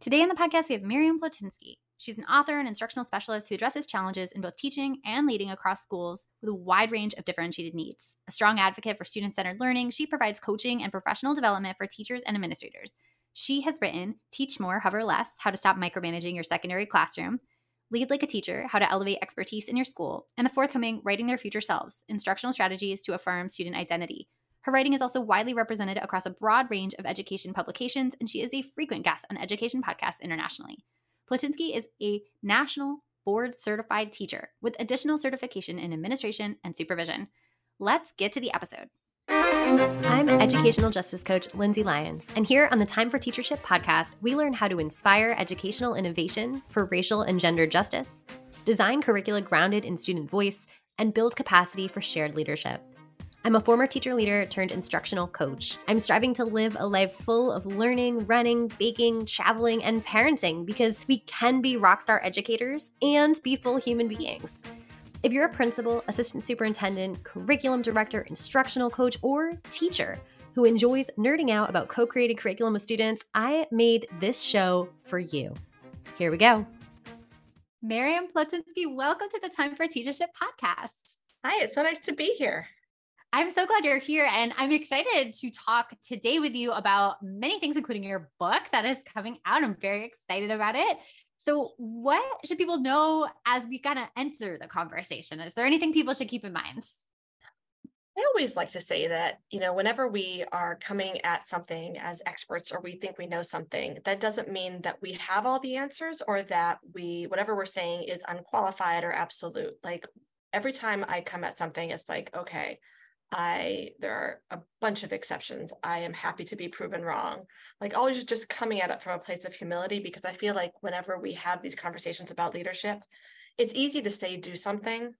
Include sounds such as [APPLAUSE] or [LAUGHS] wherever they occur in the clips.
Today on the podcast, we have Miriam Plotinsky. She's an author and instructional specialist who addresses challenges in both teaching and leading across schools with a wide range of differentiated needs. A strong advocate for student centered learning, she provides coaching and professional development for teachers and administrators. She has written Teach More, Hover Less How to Stop Micromanaging Your Secondary Classroom, Lead Like a Teacher How to Elevate Expertise in Your School, and the forthcoming Writing Their Future Selves Instructional Strategies to Affirm Student Identity. Her writing is also widely represented across a broad range of education publications, and she is a frequent guest on education podcasts internationally. Plotinsky is a national board certified teacher with additional certification in administration and supervision. Let's get to the episode. I'm educational justice coach Lindsay Lyons, and here on the Time for Teachership podcast, we learn how to inspire educational innovation for racial and gender justice, design curricula grounded in student voice, and build capacity for shared leadership. I'm a former teacher leader turned instructional coach. I'm striving to live a life full of learning, running, baking, traveling, and parenting because we can be rockstar educators and be full human beings. If you're a principal, assistant superintendent, curriculum director, instructional coach, or teacher who enjoys nerding out about co created curriculum with students, I made this show for you. Here we go. Miriam Plotinsky, welcome to the Time for Teachership podcast. Hi, it's so nice to be here. I'm so glad you're here. And I'm excited to talk today with you about many things, including your book that is coming out. I'm very excited about it. So, what should people know as we kind of enter the conversation? Is there anything people should keep in mind? I always like to say that, you know, whenever we are coming at something as experts or we think we know something, that doesn't mean that we have all the answers or that we, whatever we're saying is unqualified or absolute. Like every time I come at something, it's like, okay, I there are a bunch of exceptions. I am happy to be proven wrong. Like always just coming at it from a place of humility because I feel like whenever we have these conversations about leadership, it's easy to say do something,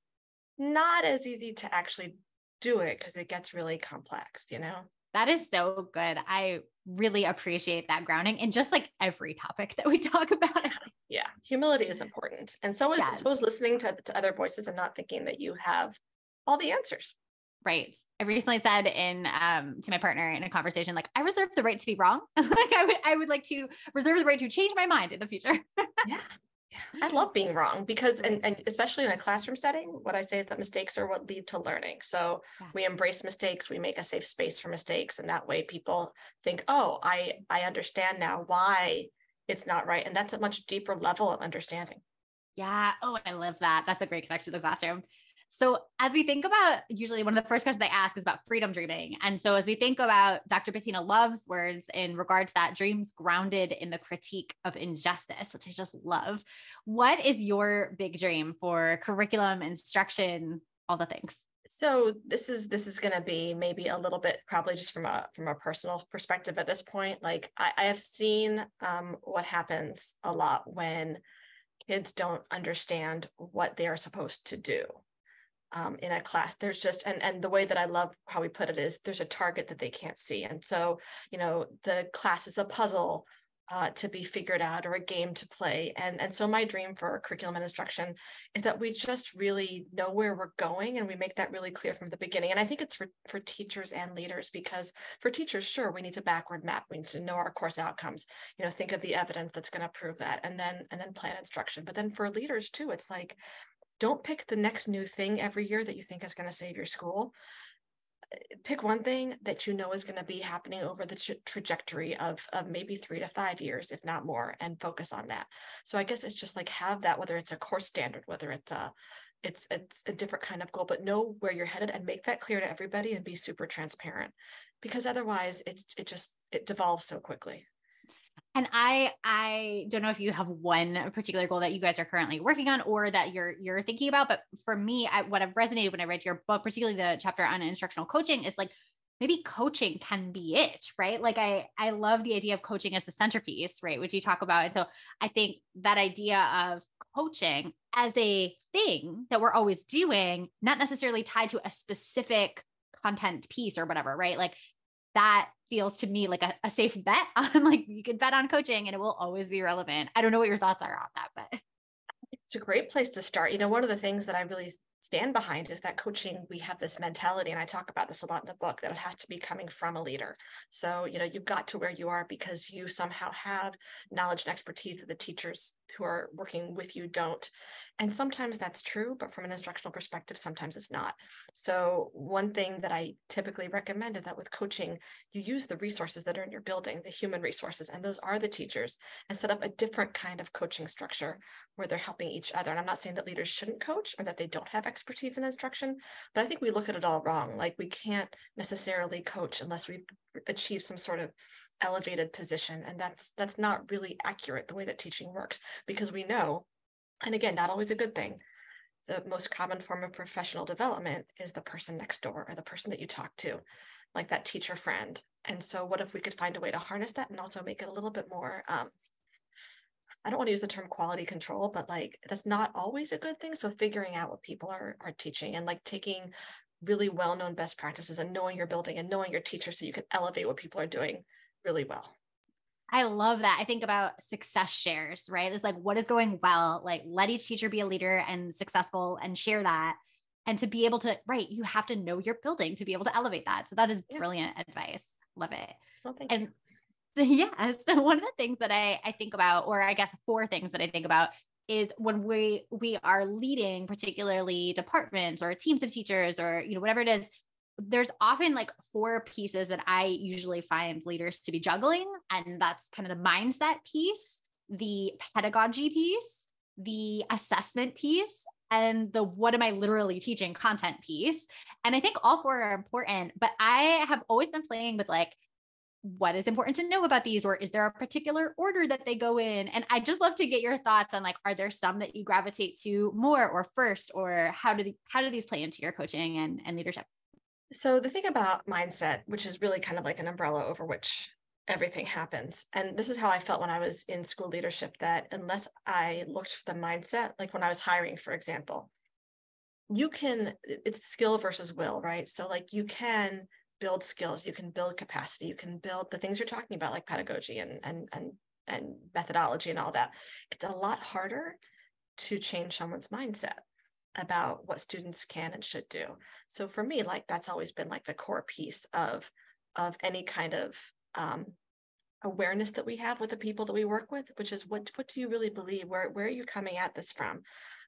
not as easy to actually do it because it gets really complex, you know? That is so good. I really appreciate that grounding in just like every topic that we [LAUGHS] talk about. Yeah, humility is important. And so is yes. so is listening to, to other voices and not thinking that you have all the answers. Right. I recently said in um to my partner in a conversation, like I reserve the right to be wrong. [LAUGHS] like I would I would like to reserve the right to change my mind in the future. [LAUGHS] yeah. I love being wrong because and, and especially in a classroom setting, what I say is that mistakes are what lead to learning. So yeah. we embrace mistakes, we make a safe space for mistakes. And that way people think, oh, I I understand now why it's not right. And that's a much deeper level of understanding. Yeah. Oh, I love that. That's a great connection to the classroom. So, as we think about usually one of the first questions I ask is about freedom dreaming. And so, as we think about Dr. Bettina Love's words in regards to that, dreams grounded in the critique of injustice, which I just love. What is your big dream for curriculum, instruction, all the things? So this is this is going to be maybe a little bit probably just from a from a personal perspective at this point. Like I, I have seen um, what happens a lot when kids don't understand what they are supposed to do um, in a class there's just and and the way that i love how we put it is there's a target that they can't see. And so you know the class is a puzzle uh, to be figured out or a game to play. And and so my dream for curriculum and instruction is that we just really know where we're going and we make that really clear from the beginning. And i think it's for for teachers and leaders because for teachers sure we need to backward map. We need to know our course outcomes you know think of the evidence that's going to prove that and then and then plan instruction. But then for leaders too it's like don't pick the next new thing every year that you think is going to save your school. Pick one thing that you know is going to be happening over the tra- trajectory of, of maybe three to five years if not more and focus on that. So i guess it's just like have that whether it's a course standard whether it's a it's it's a different kind of goal but know where you're headed and make that clear to everybody and be super transparent because otherwise it's it just it devolves so quickly and I I don't know if you have one particular goal that you guys are currently working on or that you're you're thinking about, but for me, I, what I've resonated when I read your book, particularly the chapter on instructional coaching, is like maybe coaching can be it, right? Like I I love the idea of coaching as the centerpiece, right? Which you talk about, and so I think that idea of coaching as a thing that we're always doing, not necessarily tied to a specific content piece or whatever, right? Like that feels to me like a, a safe bet [LAUGHS] on like you can bet on coaching and it will always be relevant. I don't know what your thoughts are on that, but it's a great place to start. You know, one of the things that I really stand behind is that coaching we have this mentality and i talk about this a lot in the book that it has to be coming from a leader. So you know you got to where you are because you somehow have knowledge and expertise that the teachers who are working with you don't. And sometimes that's true but from an instructional perspective sometimes it's not. So one thing that i typically recommend is that with coaching you use the resources that are in your building the human resources and those are the teachers and set up a different kind of coaching structure where they're helping each other. And i'm not saying that leaders shouldn't coach or that they don't have expertise in instruction, but I think we look at it all wrong. Like we can't necessarily coach unless we've achieved some sort of elevated position. And that's that's not really accurate the way that teaching works because we know, and again, not always a good thing. The most common form of professional development is the person next door or the person that you talk to, like that teacher friend. And so, what if we could find a way to harness that and also make it a little bit more um, I don't want to use the term quality control, but like that's not always a good thing. So figuring out what people are are teaching and like taking really well-known best practices and knowing your building and knowing your teacher so you can elevate what people are doing really well. I love that. I think about success shares, right? It's like what is going well, like let each teacher be a leader and successful and share that. And to be able to, right, you have to know your building to be able to elevate that. So that is yeah. brilliant advice. Love it. Well, thank and you. [LAUGHS] yeah. So one of the things that I, I think about, or I guess four things that I think about is when we we are leading particularly departments or teams of teachers or you know whatever it is there's often like four pieces that i usually find leaders to be juggling and that's kind of the mindset piece the pedagogy piece the assessment piece and the what am i literally teaching content piece and i think all four are important but i have always been playing with like what is important to know about these or is there a particular order that they go in? And i just love to get your thoughts on like are there some that you gravitate to more or first or how do the, how do these play into your coaching and, and leadership? So the thing about mindset which is really kind of like an umbrella over which everything happens and this is how i felt when i was in school leadership that unless i looked for the mindset like when i was hiring for example you can it's skill versus will right? So like you can build skills you can build capacity you can build the things you're talking about like pedagogy and and and and methodology and all that. It's a lot harder to change someone's mindset about what students can and should do. So for me like that's always been like the core piece of of any kind of um, awareness that we have with the people that we work with which is what what do you really believe? Where where are you coming at this from?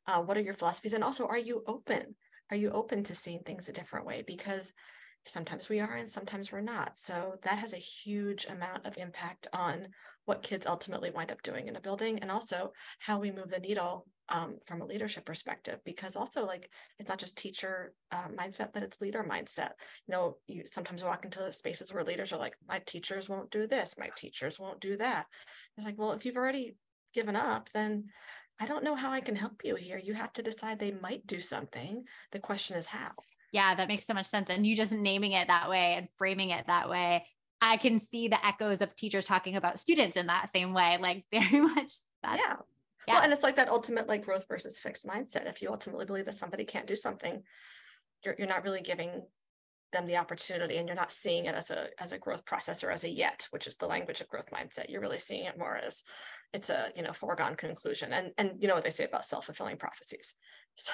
Uh, what are your philosophies? And also are you open? Are you open to seeing things a different way? Because sometimes we are and sometimes we're not. So that has a huge amount of impact on what kids ultimately wind up doing in a building and also how we move the needle um, from a leadership perspective because also like it's not just teacher uh, mindset but it's leader mindset. You know you sometimes walk into spaces where leaders are like my teachers won't do this my teachers won't do that. It's like well if you've already given up then i don't know how i can help you here. You have to decide they might do something. The question is how yeah, that makes so much sense. And you just naming it that way and framing it that way, I can see the echoes of teachers talking about students in that same way. Like [LAUGHS] very much that's yeah. yeah. Well, and it's like that ultimate like growth versus fixed mindset. If you ultimately believe that somebody can't do something, you're you're not really giving them the opportunity and you're not seeing it as a as a growth process or as a yet which is the language of growth mindset you're really seeing it more as it's a you know foregone conclusion and and you know what they say about self-fulfilling prophecies [LAUGHS] so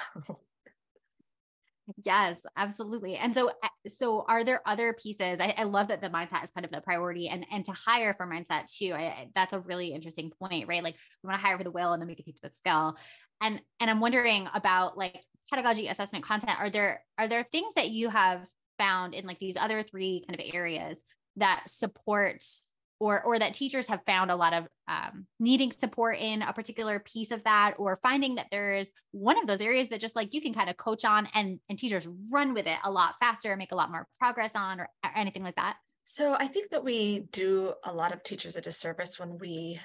Yes, absolutely. And so, so are there other pieces? I, I, love that the mindset is kind of the priority, and and to hire for mindset too. I, that's a really interesting point, right? Like we want to hire for the will, and then we can teach the skill. And and I'm wondering about like pedagogy, assessment, content. Are there are there things that you have found in like these other three kind of areas that support or or that teachers have found a lot of um, needing support in a particular piece of that or finding that there's one of those areas that just like you can kind of coach on and and teachers run with it a lot faster make a lot more progress on or, or anything like that? So i think that we do a lot of teachers a disservice when we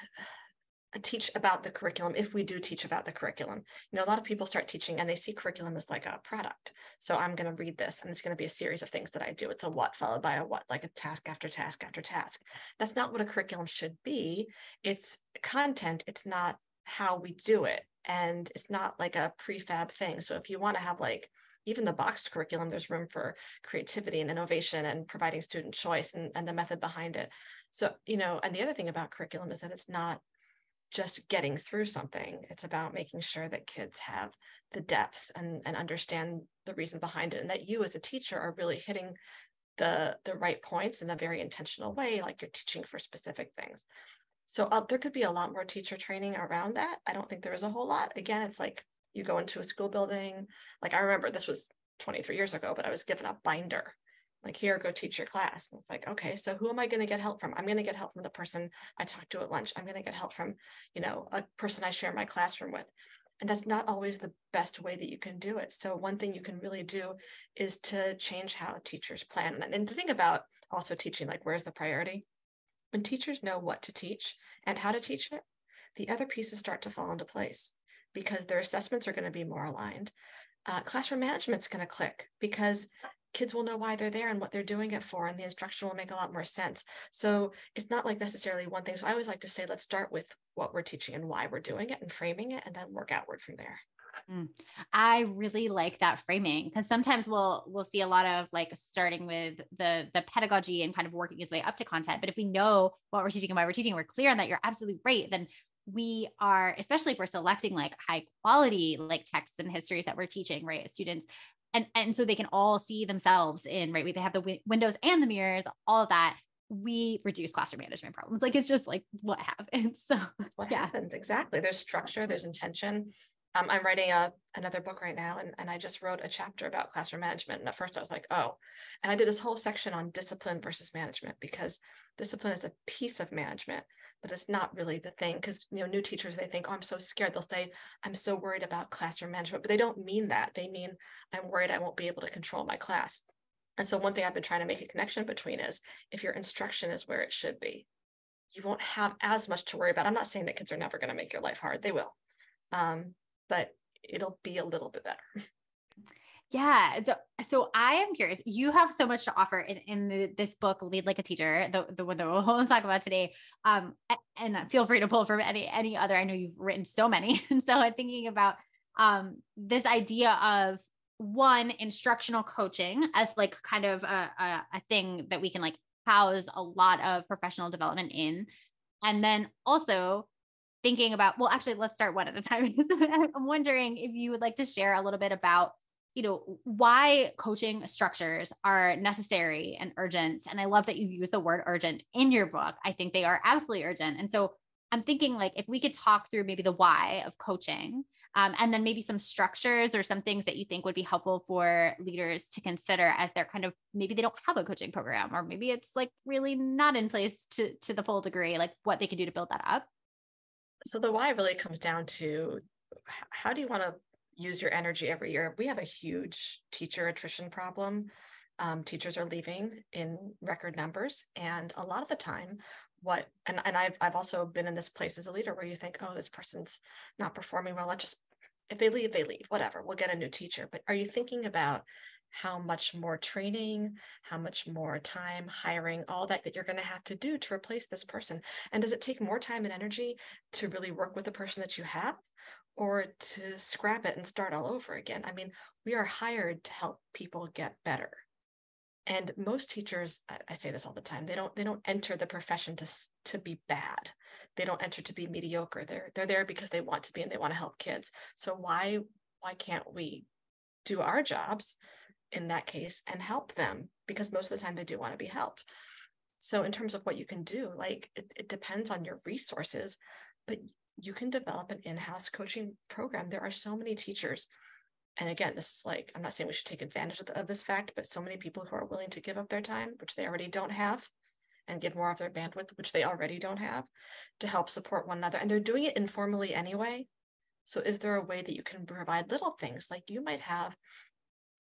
teach about the curriculum if we do teach about the curriculum. You know a lot of people start teaching and they see curriculum as like a product. So i'm going to read this and it's going to be a series of things that i do. It's a what followed by a what like a task after task after task. That's not what a curriculum should be. It's content. It's not how we do it. And it's not like a prefab thing. So if you want to have like even the boxed curriculum there's room for creativity and innovation and providing student choice and, and the method behind it. So you know and the other thing about curriculum is that it's not just getting through something. It's about making sure that kids have the depth and, and understand the reason behind it, and that you as a teacher are really hitting the the right points in a very intentional way, like you're teaching for specific things. So uh, there could be a lot more teacher training around that. I don't think there is a whole lot. Again, it's like you go into a school building. Like I remember this was 23 years ago, but I was given a binder like here go teach your class. And it's like okay so who am i going to get help from? I'm going to get help from the person i talk to at lunch. I'm going to get help from you know a person i share my classroom with. And that's not always the best way that you can do it. So one thing you can really do is to change how teachers plan. And to think about also teaching like where's the priority? When teachers know what to teach and how to teach it the other pieces start to fall into place because their assessments are going to be more aligned. Uh, classroom management's going to click because kids will know why they're there and what they're doing it for and the instruction will make a lot more sense so it's not like necessarily one thing so i always like to say let's start with what we're teaching and why we're doing it and framing it and then work outward from there mm. I really like that framing because sometimes we'll we'll see a lot of like starting with the the pedagogy and kind of working its way up to content. But if we know what we're teaching and why we're teaching, we're clear on that. You're absolutely right. Then we are, especially if we're selecting like high quality like texts and histories that we're teaching, right? Students and and so they can all see themselves in right We they have the w- windows and the mirrors all of that we reduce classroom management problems. Like it's just like what happens [LAUGHS] so That's what yeah. happens exactly. There's structure there's intention um, I'm writing a another book right now, and, and I just wrote a chapter about classroom management. And at first, I was like, oh, and I did this whole section on discipline versus management because discipline is a piece of management, but it's not really the thing. Because you know, new teachers they think, oh, I'm so scared. They'll say, I'm so worried about classroom management, but they don't mean that. They mean I'm worried I won't be able to control my class. And so, one thing I've been trying to make a connection between is if your instruction is where it should be, you won't have as much to worry about. I'm not saying that kids are never going to make your life hard; they will. Um, but it'll be a little bit better. [LAUGHS] Yeah. So, so I am curious. You have so much to offer in, in the, this book, Lead Like a Teacher, the, the one that we'll [LAUGHS] talk about today. Um, and feel free to pull from any any other. I know you've written so many. [LAUGHS] And so I'm thinking about um, this idea of one instructional coaching as like kind of a, a, a thing that we can like house a lot of professional development in. And then also thinking about well actually let's start one at a time. [LAUGHS] I'm wondering if you would like to share a little bit about you know why coaching structures are necessary and urgent. And i love that you use the word urgent in your book. I think they are absolutely urgent. And so i'm thinking like if we could talk through maybe the why of coaching um, and then maybe some structures or some things that you think would be helpful for leaders to consider as they're kind of maybe they don't have a coaching program or maybe it's like really not in place to to the full degree like what they can do to build that up so the why really comes down to how do you want to use your energy every year? We have a huge teacher attrition problem. Um, teachers are leaving in record numbers, and a lot of the time, what and, and I've I've also been in this place as a leader where you think, oh, this person's not performing well. Let's just if they leave, they leave. Whatever, we'll get a new teacher. But are you thinking about how much more training, how much more time, hiring, all that that you're going to have to do to replace this person. And does it take more time and energy to really work with the person that you have or to scrap it and start all over again? I mean, we are hired to help people get better. And most teachers, I say this all the time, they don't they don't enter the profession to to be bad. They don't enter to be mediocre. They're they're there because they want to be and they want to help kids. So why why can't we do our jobs in that case and help them because most of the time they do want to be helped. So, in terms of what you can do, like it, it depends on your resources, but you can develop an in house coaching program. There are so many teachers. And again, this is like, I'm not saying we should take advantage of, the, of this fact, but so many people who are willing to give up their time, which they already don't have, and give more of their bandwidth, which they already don't have, to help support one another. And they're doing it informally anyway. So, is there a way that you can provide little things like you might have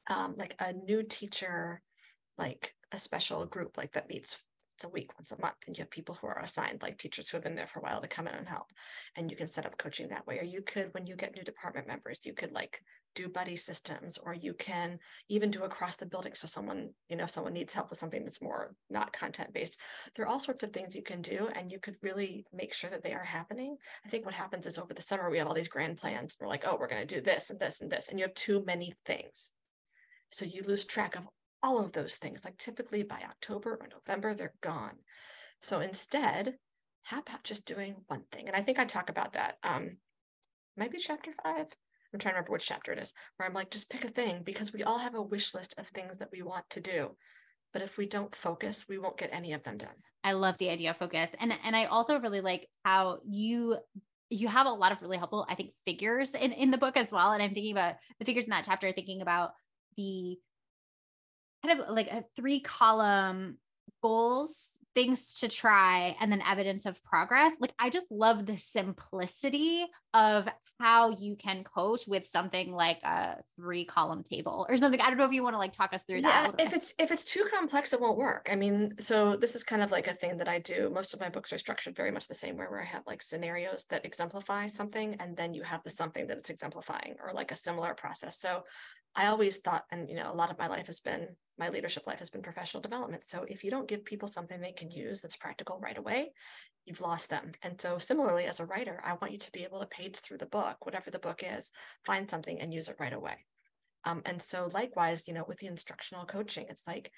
um, like a new teacher, like a special group like that meets it's a week once a month and you have people who are assigned like teachers who have been there for a while to come in and help and you can set up coaching that way. Or you could when you get new department members you could like do buddy systems or you can even do across the building. So someone you know someone needs help with something that's more not content based there are all sorts of things you can do and you could really make sure that they are happening. I think what happens is over the summer we have all these grand plans. We're like oh we're going to do this and this and this and you have too many things so you lose track of all of those things. Like typically by October or November, they're gone. So instead, how about just doing one thing? And I think I talk about that. Um, maybe chapter five. I'm trying to remember which chapter it is, where I'm like, just pick a thing because we all have a wish list of things that we want to do. But if we don't focus, we won't get any of them done. I love the idea of focus. And and I also really like how you you have a lot of really helpful, I think, figures in, in the book as well. And I'm thinking about the figures in that chapter, thinking about the kind of like a three column goals things to try and then evidence of progress. Like I just love the simplicity of how you can coach with something like a three column table or something. I don't know if you want to like talk us through yeah, that. If it's if it's too complex, it won't work. I mean, so this is kind of like a thing that I do. Most of my books are structured very much the same way where I have like scenarios that exemplify something and then you have the something that it's exemplifying or like a similar process. So I always thought, and you know, a lot of my life has been my leadership life has been professional development. So if you don't give people something they can use that's practical right away, you've lost them. And so similarly, as a writer, I want you to be able to through the book, whatever the book is, find something and use it right away. Um, and so likewise, you know, with the instructional coaching, it's like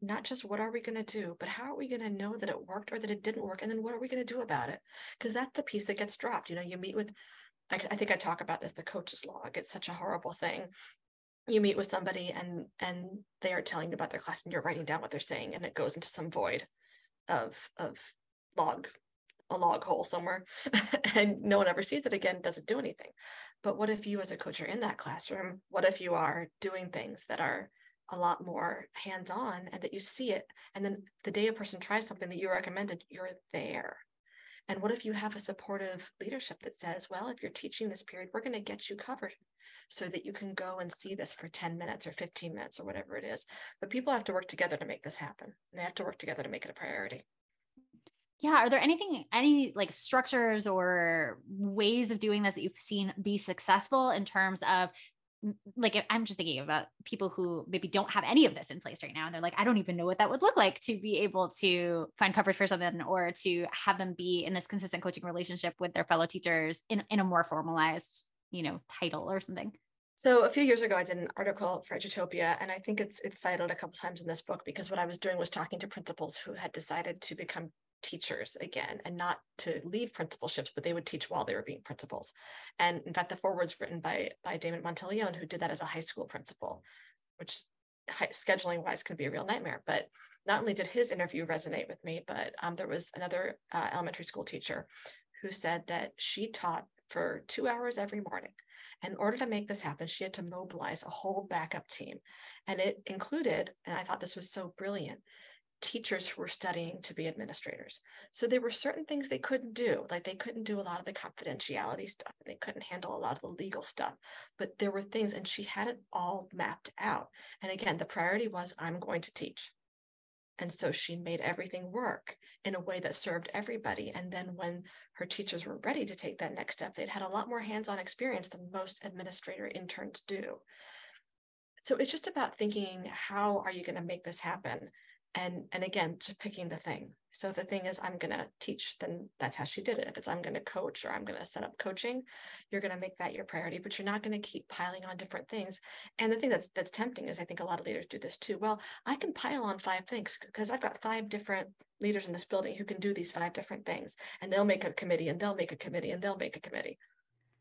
not just what are we going to do, but how are we going to know that it worked or that it didn't work? And then what are we going to do about it? Because that's the piece that gets dropped. You know, you meet with I, I think I talk about this, the coach's log. It's such a horrible thing you meet with somebody and and they are telling you about their class and you're writing down what they're saying and it goes into some void of of log a log hole somewhere [LAUGHS] and no one ever sees it again doesn't do anything but what if you as a coach are in that classroom what if you are doing things that are a lot more hands-on and that you see it and then the day a person tries something that you recommended you're there and what if you have a supportive leadership that says well if you're teaching this period we're going to get you covered so that you can go and see this for 10 minutes or 15 minutes or whatever it is. But people have to work together to make this happen. They have to work together to make it a priority. Yeah. Are there anything, any like structures or ways of doing this that you've seen be successful in terms of like I'm just thinking about people who maybe don't have any of this in place right now. And they're like, I don't even know what that would look like to be able to find coverage for something or to have them be in this consistent coaching relationship with their fellow teachers in, in a more formalized you know, title or something? So a few years ago, I did an article for Edutopia, and I think it's it's cited a couple times in this book because what I was doing was talking to principals who had decided to become teachers again and not to leave principalships, but they would teach while they were being principals. And in fact, the foreword's written by by Damon Monteleone, who did that as a high school principal, which scheduling wise can be a real nightmare. But not only did his interview resonate with me, but um, there was another uh, elementary school teacher who said that she taught for two hours every morning. In order to make this happen, she had to mobilize a whole backup team. And it included, and I thought this was so brilliant, teachers who were studying to be administrators. So there were certain things they couldn't do, like they couldn't do a lot of the confidentiality stuff, they couldn't handle a lot of the legal stuff. But there were things, and she had it all mapped out. And again, the priority was I'm going to teach. And so she made everything work in a way that served everybody. And then when her teachers were ready to take that next step, they'd had a lot more hands on experience than most administrator interns do. So it's just about thinking how are you going to make this happen? And and again just picking the thing. So if the thing is i'm going to teach then that's how she did it. If it's i'm going to coach or i'm going to set up coaching you're going to make that your priority but you're not going to keep piling on different things. And the thing that's that's tempting is i think a lot of leaders do this too. Well i can pile on five things because i've got five different leaders in this building who can do these five different things and they'll make a committee and they'll make a committee and they'll make a committee.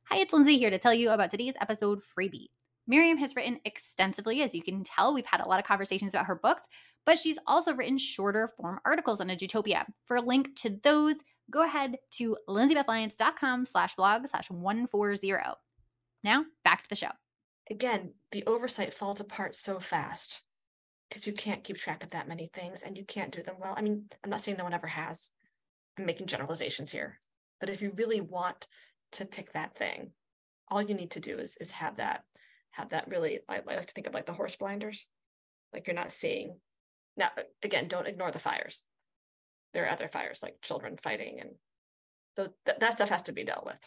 Hi it's lindsay here to tell you about today's episode freebie. Miriam has written extensively. As you can tell, we've had a lot of conversations about her books, but she's also written shorter form articles on Edutopia. For a link to those, go ahead to lindsaybethlyons.com slash blog slash 140. Now, back to the show. Again, the oversight falls apart so fast because you can't keep track of that many things and you can't do them well. I mean, I'm not saying no one ever has. I'm making generalizations here. But if you really want to pick that thing, all you need to do is, is have that have that really I, I like to think of like the horse blinders like you're not seeing now again don't ignore the fires. There are other fires like children fighting and those th- that stuff has to be dealt with.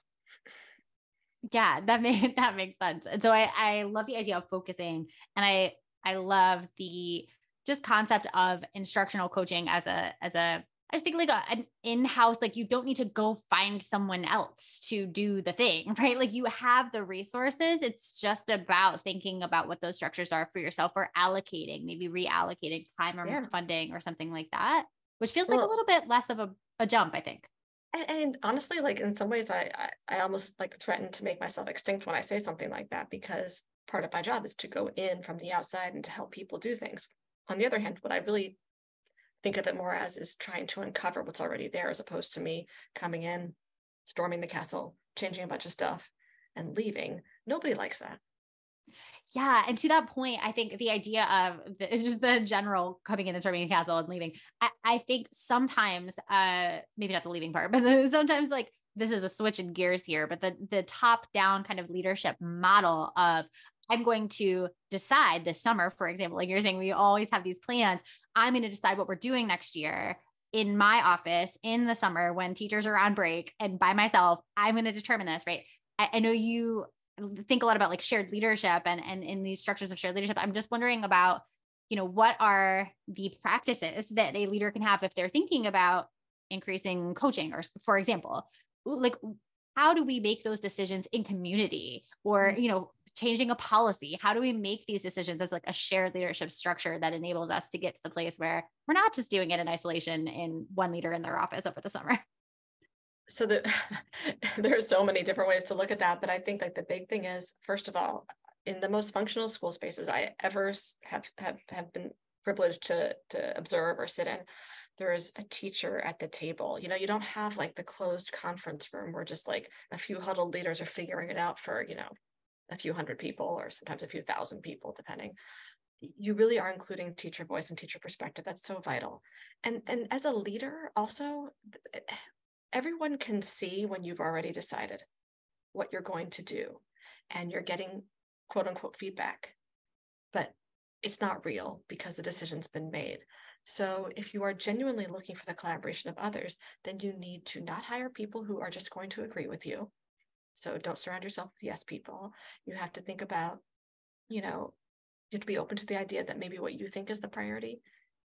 Yeah that makes [LAUGHS] that makes sense. And so i i love the idea of focusing and i i love the just concept of instructional coaching as a as a I just think like a, an in-house, like you don't need to go find someone else to do the thing, [LAUGHS] right? Like you have the resources. It's just about thinking about what those structures are for yourself or allocating, maybe reallocating time or yeah. funding or something like that, which feels well, like a little bit less of a, a jump, I think. and, and, honestly like in some ways I, I i almost like threaten to make myself extinct when i say something like that because part of my job is to go in from the outside and to help people do things on the other hand what i really think of it more as is trying to uncover what's already there as opposed to me coming in storming the castle changing a bunch of stuff and leaving nobody likes that yeah. And to that point, I think the idea of the, [LAUGHS] just the general coming in and storming the castle and leaving, I, I think sometimes, uh, maybe not the leaving part, [LAUGHS] but sometimes like this is a switch in gears here, but the the top down kind of leadership model of I'm going to decide this summer, for example, like you're saying, we always have these plans. I'm going to decide what we're doing next year in my office in the summer when teachers are on break and by myself. I'm going to determine this, right? I, I know you think a lot about like shared leadership and and in these structures of shared leadership i'm just wondering about you know what are the practices that a leader can have if they're thinking about increasing coaching or for example like how do we make those decisions in community or mm-hmm. you know changing a policy. How do we make these decisions as like a shared leadership structure that enables us to get to the place where we're not just doing it in isolation in one leader in their office over the summer? So the, [LAUGHS] there are so many different ways to look at that but i think like the big thing is first of all in the most functional school spaces i ever have have, have been privileged to to observe or sit in there is a teacher at the table. You know you don't have like the closed conference room where just like a few huddled leaders are figuring it out for you know a few hundred people or sometimes a few thousand people depending you really are including teacher voice and teacher perspective that's so vital and and as a leader also eh, everyone can see when you've already decided what you're going to do and you're getting quote unquote feedback, but it's not real because the decision's been made. So if you are genuinely looking for the collaboration of others, then you need to not hire people who are just going to agree with you. So don't surround yourself with yes people. You have to think about, you know, you have to be open to the idea that maybe what you think is the priority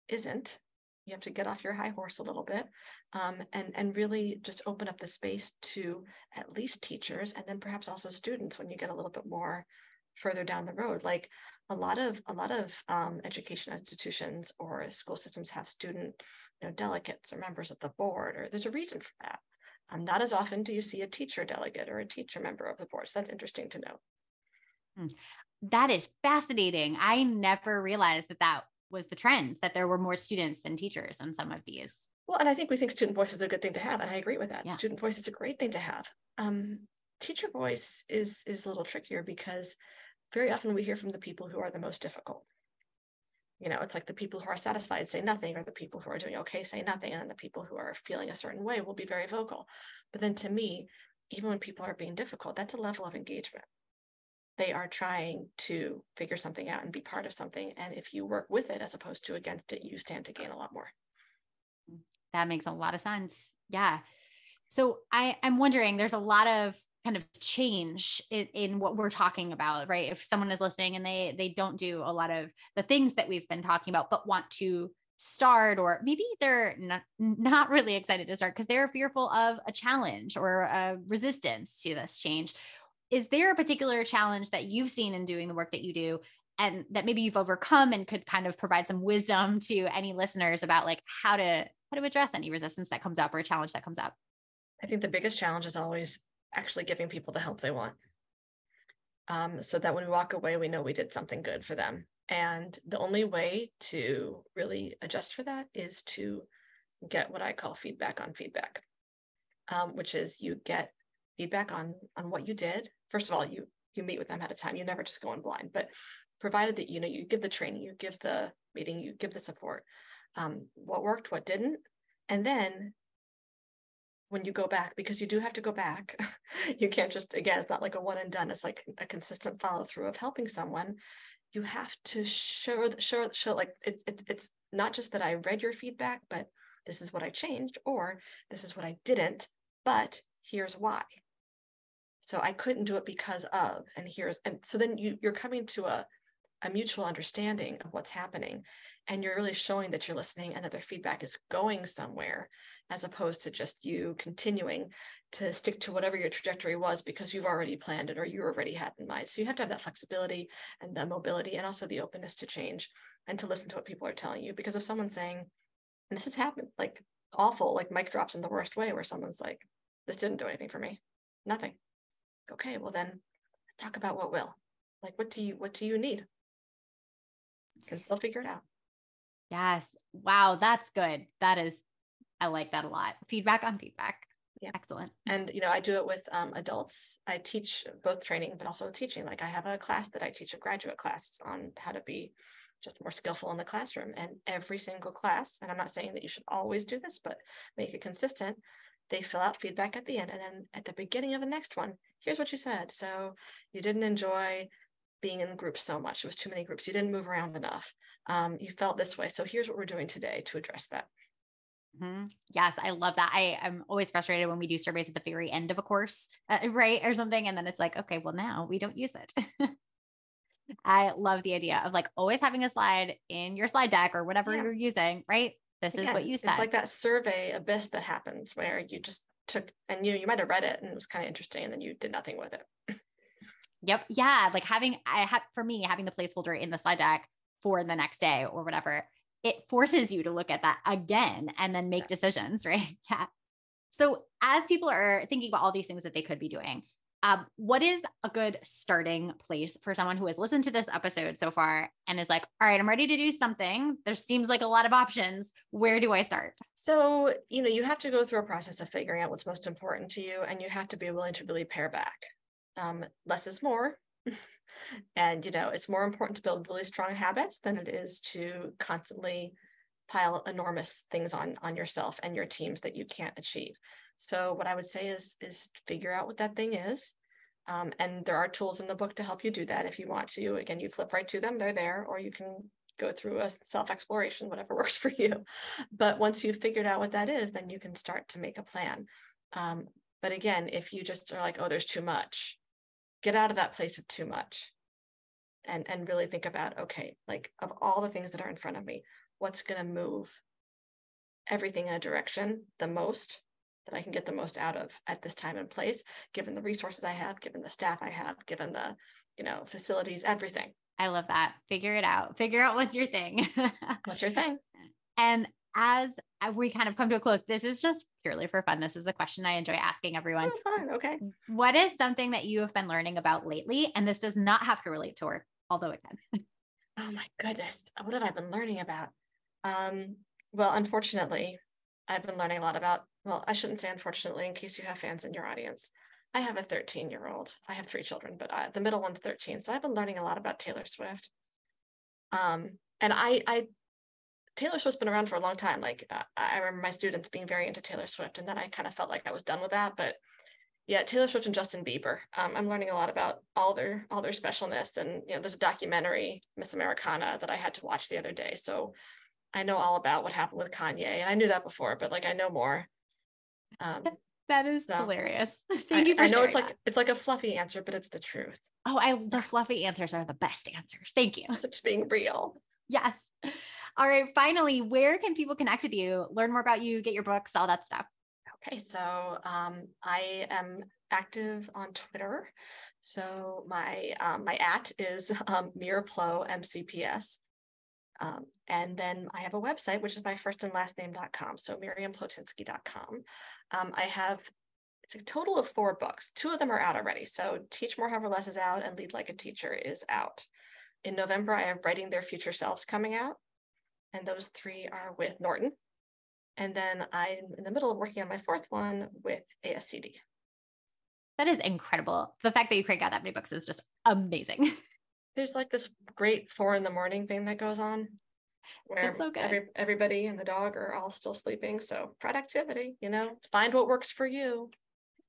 isn't. You have to get off your high horse a little bit um, and and really just open up the space to at least teachers and then perhaps also students when you get a little bit more further down the road. Like a lot of a lot of um, education institutions or school systems have student you know delegates or members of the board or there's a reason for that um, not as often do you see a teacher delegate or a teacher member of the board so that's interesting to know hmm. that is fascinating i never realized that that was the trend that there were more students than teachers in some of these. Well, and I think we think student voice is a good thing to have, and I agree with that. Yeah. Student voice is a great thing to have. Um, teacher voice is is a little trickier because very often we hear from the people who are the most difficult. You know, it's like the people who are satisfied say nothing, or the people who are doing okay say nothing, and the people who are feeling a certain way will be very vocal. But then to me, even when people are being difficult, that's a level of engagement they are trying to figure something out and be part of something. And if you work with it as opposed to against it, you stand to gain a lot more. That makes a lot of sense. Yeah. So I, I'm wondering, there's a lot of kind of change in, in, what we're talking about, right? If someone is listening and they they don't do a lot of the things that we've been talking about, but want to start, or maybe they're not, not really excited to start because they're fearful of a challenge or a resistance to this change is there a particular challenge that you've seen in doing the work that you do and that maybe you've overcome and could kind of provide some wisdom to any listeners about like how to how to address any resistance that comes up or a challenge that comes up i think the biggest challenge is always actually giving people the help they want. Um, so that when we walk away we know we did something good for them. And the only way to really adjust for that is to get what i call feedback on feedback um, which is you get feedback on on what you did. First of all you you meet with them at a time. You never just go in blind but provided that you know you give the training you give the meeting you give the support um, what worked what didn't. And then when you go back because you do have to go back. [LAUGHS] You can't just again it's not like a one and done it's like a consistent follow through of helping someone. You have to show show show like it's it's it's not just that i read your feedback but this is what i changed or this is what i didn't but here's why. So i couldn't do it because of and here's and so then you you're coming to a a mutual understanding of what's happening and you're really showing that you're listening and that their feedback is going somewhere as opposed to just you continuing to stick to whatever your trajectory was because you've already planned it or you already had in mind so you have to have that flexibility and the mobility and also the openness to change and to listen to what people are telling you because if someone's saying this has happened like awful, like mic drops in the worst way, where someone's like, this didn't do anything for me. Nothing. Okay, well then talk about what will. Like what do you what do you need? Can still figure it out. Yes. Wow, that's good. That is I like that a lot. Feedback on feedback. Yeah. Excellent. And you know, I do it with um, adults. I teach both training, but also teaching. Like I have a class that I teach a graduate class on how to be just more skillful in the classroom. And every single class, and I'm not saying that you should always do this, but make it consistent. They fill out feedback at the end, and then at the beginning of the next one, here's what you said. So you didn't enjoy being in groups so much. It was too many groups. You didn't move around enough. Um, you felt this way. So here's what we're doing today to address that. Mm-hmm. Yes, I love that. I am always frustrated when we do surveys at the very end of a course, uh, [LAUGHS] right, or something, and then it's like, okay, well now we don't use it. [LAUGHS] I love the idea of like always having a slide in your slide deck or whatever yeah. you're using, right? This Again, is what you said. It's like that survey abyss that happens where you just took and you you might have read it and it was kind of interesting and then you did nothing with it. [LAUGHS] yep. Yeah. Like having I had for me having the placeholder in the slide deck for the next day or whatever it forces you to look at that again and then make decisions, [LAUGHS] right? Yeah. So, as people are thinking about all these things that they could be doing, um, what is a good starting place for someone who has listened to this episode so far and is like, all right, I'm ready to do something. There seems like a lot of options. Where do I start? So, you know, you have to go through a process of figuring out what's most important to you, and you have to be willing to really pare back. Um, less is more. [LAUGHS] and you know it's more important to build really strong habits than it is to constantly pile enormous things on on yourself and your teams that you can't achieve. So what i would say is is figure out what that thing is. Um, and there are tools in the book to help you do that if you want to. Again you flip right to them they're there or you can go through a self exploration whatever [LAUGHS] works for you. But once you've figured out what that is then you can start to make a plan. Um, but again if you just are like oh there's too much get out of that place of too much and and really think about okay like of all the things that are in front of me what's going to move everything in a direction the most that i can get the most out of at this time and place given the resources i have given the staff i have given the you know facilities everything. I love that. Figure it out. Figure out what's your thing. What's your thing? [LAUGHS] And as we kind of come to a close, this is just purely for fun. This is a question I enjoy asking everyone. Oh, fun. Okay. What is something that you have been learning about lately? And this does not have to relate to work, although it can. oh my goodness. What have I been learning about? Um, well, unfortunately, I've been learning a lot about, well, I shouldn't say unfortunately, in case you have fans in your audience. I have a 13 year old. I have three children, but I, the middle one's 13. So I've been learning a lot about Taylor Swift. Um, and I, I Taylor Swift's been around for a long time. Like uh, I remember my students being very into Taylor Swift, and then I kind of felt like I was done with that. But yeah, Taylor Swift and Justin Bieber. Um, I'm learning a lot about all their all their specialness, and you know, there's a documentary, Miss Americana, that I had to watch the other day. So I know all about what happened with Kanye, and I knew that before, but like I know more. Um, that is so hilarious. [LAUGHS] Thank I, you for I know it's like that. it's like a fluffy answer, but it's the truth. Oh, I the fluffy answers are the best answers. Thank you. Just being real. Yes. All right. Finally, where can people connect with you, learn more about you, get your books, all that stuff? Okay. So um, I am active on Twitter. So my um, my at is um, MirPlo MCPS. Um, and then I have a website, which is my first and last name.com. So miriamplotinsky.com. Um, I have, it's a total of four books. Two of them are out already. So Teach More, Hover Less is out and Lead Like a Teacher is out. In November, I have Writing Their Future Selves coming out and those three are with Norton. And then I'm in the middle of working on my fourth one with ASCD. That is incredible. The fact that you crank out that many books is just amazing. [LAUGHS] There's like this great four in the morning thing that goes on where so every, everybody and the dog are all still sleeping. So productivity, you know, find what works for you.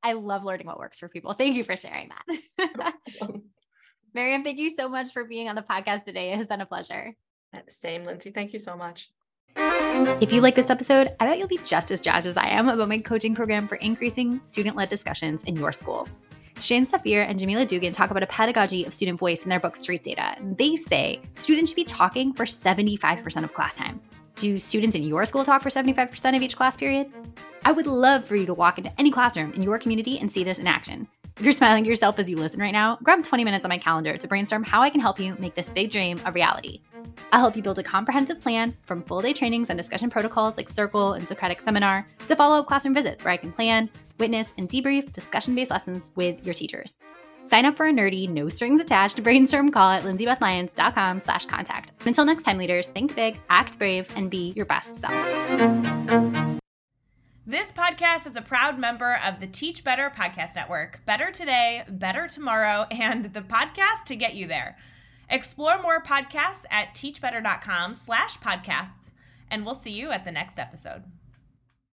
I love learning what works for people. Thank you for sharing that. [LAUGHS] [LAUGHS] Miriam, thank you so much for being on the podcast today. It has been a pleasure. At the same, Lindsay. Thank you so much. If you like this episode, I bet you'll be just as jazzed as I am about my coaching program for increasing student led discussions in your school. Shane Safir and Jamila Dugan talk about a pedagogy of student voice in their book Street Data. They say students should be talking for 75% of class time. Do students in your school talk for 75% of each class period? I would love for you to walk into any classroom in your community and see this in action. If you're smiling to yourself as you listen right now, grab 20 minutes on my calendar to brainstorm how I can help you make this big dream a reality. I'll help you build a comprehensive plan from full day trainings and discussion protocols like Circle and Socratic Seminar to follow up classroom visits where I can plan, witness, and debrief discussion based lessons with your teachers. Sign up for a nerdy, no strings attached [LAUGHS] brainstorm call at lindsaybethlyons.com slash contact. Until next time, leaders, think big, act brave, and be your best self. This podcast is a proud member of the Teach Better Podcast Network. Better today, better tomorrow, [LAUGHS] and the podcast to get you there. Explore more podcasts at teachbetter.com slash podcasts, and we'll see you at the next episode.